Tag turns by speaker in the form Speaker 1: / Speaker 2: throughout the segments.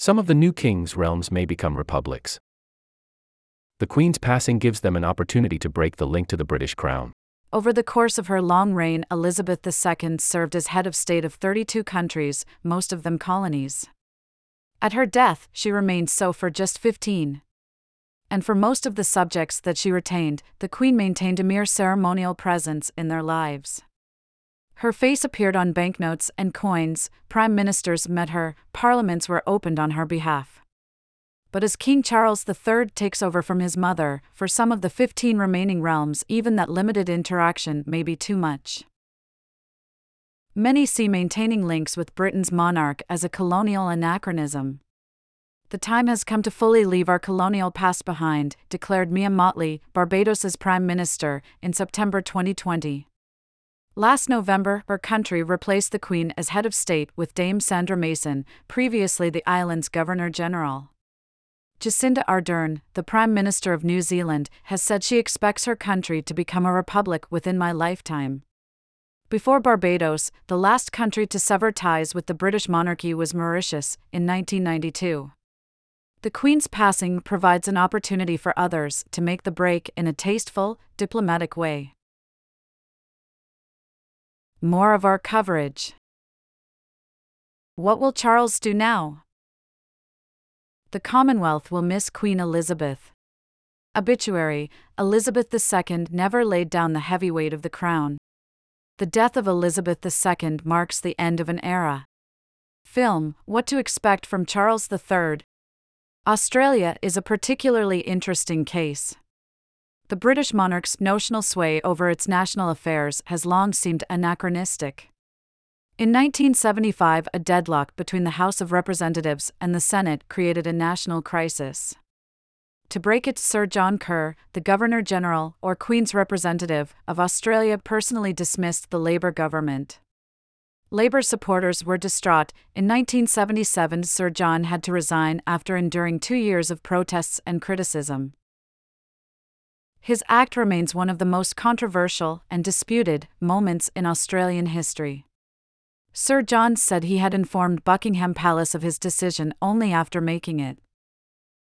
Speaker 1: Some of the new king's realms may become republics. The Queen's passing gives them an opportunity to break the link to the British crown.
Speaker 2: Over the course of her long reign, Elizabeth II served as head of state of 32 countries, most of them colonies. At her death, she remained so for just 15. And for most of the subjects that she retained, the Queen maintained a mere ceremonial presence in their lives. Her face appeared on banknotes and coins, prime ministers met her, parliaments were opened on her behalf. But as King Charles III takes over from his mother, for some of the 15 remaining realms, even that limited interaction may be too much. Many see maintaining links with Britain's monarch as a colonial anachronism. The time has come to fully leave our colonial past behind, declared Mia Mottley, Barbados's Prime Minister, in September 2020. Last November, her country replaced the Queen as head of state with Dame Sandra Mason, previously the island's Governor General. Jacinda Ardern, the Prime Minister of New Zealand, has said she expects her country to become a republic within my lifetime. Before Barbados, the last country to sever ties with the British monarchy was Mauritius, in 1992. The Queen's passing provides an opportunity for others to make the break in a tasteful, diplomatic way. More of our coverage. What will Charles do now? The Commonwealth will miss Queen Elizabeth. Obituary Elizabeth II never laid down the heavy weight of the crown. The death of Elizabeth II marks the end of an era. Film What to Expect from Charles III. Australia is a particularly interesting case. The British monarch's notional sway over its national affairs has long seemed anachronistic. In 1975, a deadlock between the House of Representatives and the Senate created a national crisis. To break it, Sir John Kerr, the Governor General, or Queen's representative, of Australia personally dismissed the Labour government. Labour supporters were distraught. In 1977, Sir John had to resign after enduring two years of protests and criticism. His act remains one of the most controversial and disputed moments in Australian history. Sir John said he had informed Buckingham Palace of his decision only after making it.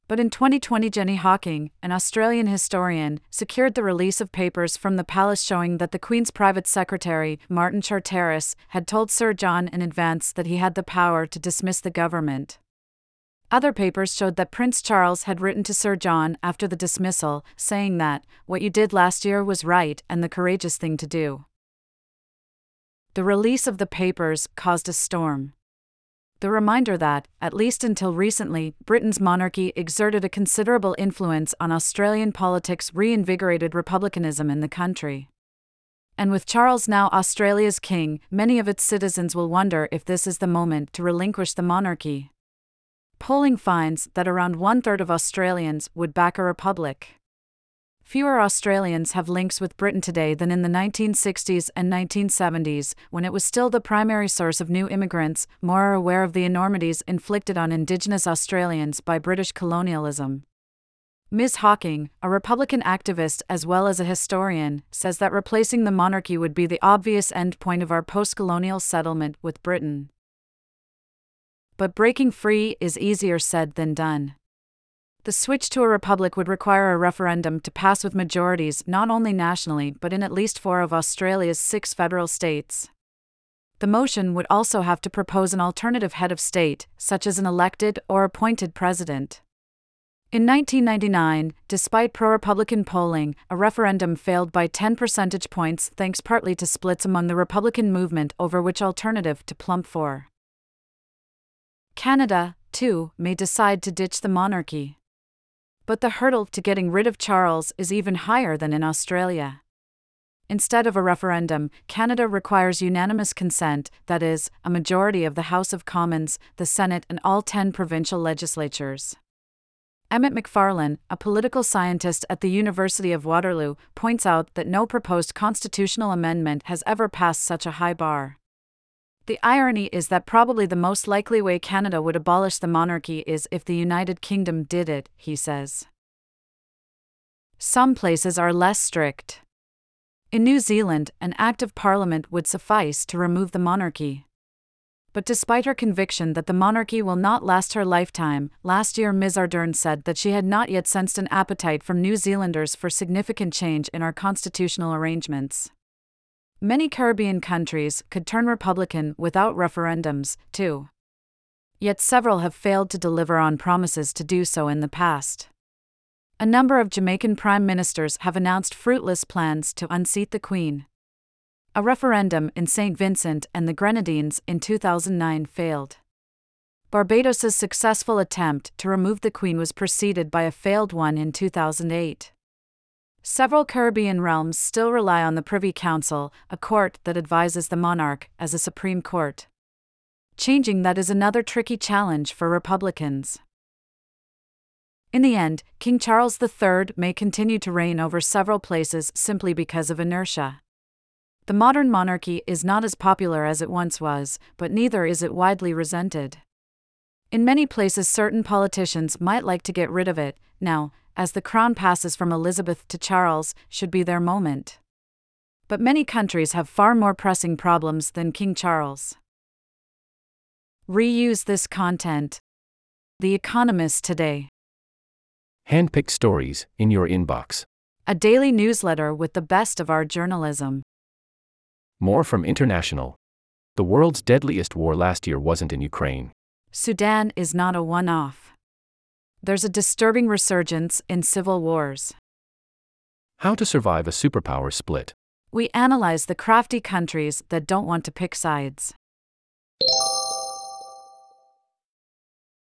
Speaker 2: But in 2020, Jenny Hocking, an Australian historian, secured the release of papers from the palace showing that the Queen's private secretary, Martin Charteris, had told Sir John in advance that he had the power to dismiss the government. Other papers showed that Prince Charles had written to Sir John after the dismissal, saying that, what you did last year was right and the courageous thing to do. The release of the papers caused a storm. The reminder that, at least until recently, Britain's monarchy exerted a considerable influence on Australian politics reinvigorated republicanism in the country. And with Charles now Australia's king, many of its citizens will wonder if this is the moment to relinquish the monarchy. Polling finds that around one third of Australians would back a republic. Fewer Australians have links with Britain today than in the 1960s and 1970s, when it was still the primary source of new immigrants, more are aware of the enormities inflicted on Indigenous Australians by British colonialism. Ms. Hocking, a Republican activist as well as a historian, says that replacing the monarchy would be the obvious end point of our post colonial settlement with Britain. But breaking free is easier said than done. The switch to a republic would require a referendum to pass with majorities not only nationally but in at least four of Australia's six federal states. The motion would also have to propose an alternative head of state, such as an elected or appointed president. In 1999, despite pro Republican polling, a referendum failed by 10 percentage points thanks partly to splits among the Republican movement over which alternative to plump for. Canada, too, may decide to ditch the monarchy. But the hurdle to getting rid of Charles is even higher than in Australia. Instead of a referendum, Canada requires unanimous consent, that is, a majority of the House of Commons, the Senate, and all 10 provincial legislatures. Emmett McFarlane, a political scientist at the University of Waterloo, points out that no proposed constitutional amendment has ever passed such a high bar. The irony is that probably the most likely way Canada would abolish the monarchy is if the United Kingdom did it, he says. Some places are less strict. In New Zealand, an Act of Parliament would suffice to remove the monarchy. But despite her conviction that the monarchy will not last her lifetime, last year Ms. Ardern said that she had not yet sensed an appetite from New Zealanders for significant change in our constitutional arrangements. Many Caribbean countries could turn Republican without referendums, too. Yet several have failed to deliver on promises to do so in the past. A number of Jamaican prime ministers have announced fruitless plans to unseat the Queen. A referendum in St. Vincent and the Grenadines in 2009 failed. Barbados's successful attempt to remove the Queen was preceded by a failed one in 2008. Several Caribbean realms still rely on the Privy Council, a court that advises the monarch, as a Supreme Court. Changing that is another tricky challenge for Republicans. In the end, King Charles III may continue to reign over several places simply because of inertia. The modern monarchy is not as popular as it once was, but neither is it widely resented. In many places, certain politicians might like to get rid of it, now, as the crown passes from Elizabeth to Charles, should be their moment. But many countries have far more pressing problems than King Charles. Reuse this content. The Economist Today.
Speaker 1: Handpicked stories in your inbox.
Speaker 2: A daily newsletter with the best of our journalism.
Speaker 1: More from International. The world's deadliest war last year wasn't in Ukraine.
Speaker 2: Sudan is not a one off. There's a disturbing resurgence in civil wars.
Speaker 1: How to survive a superpower split.
Speaker 2: We analyze the crafty countries that don't want to pick sides.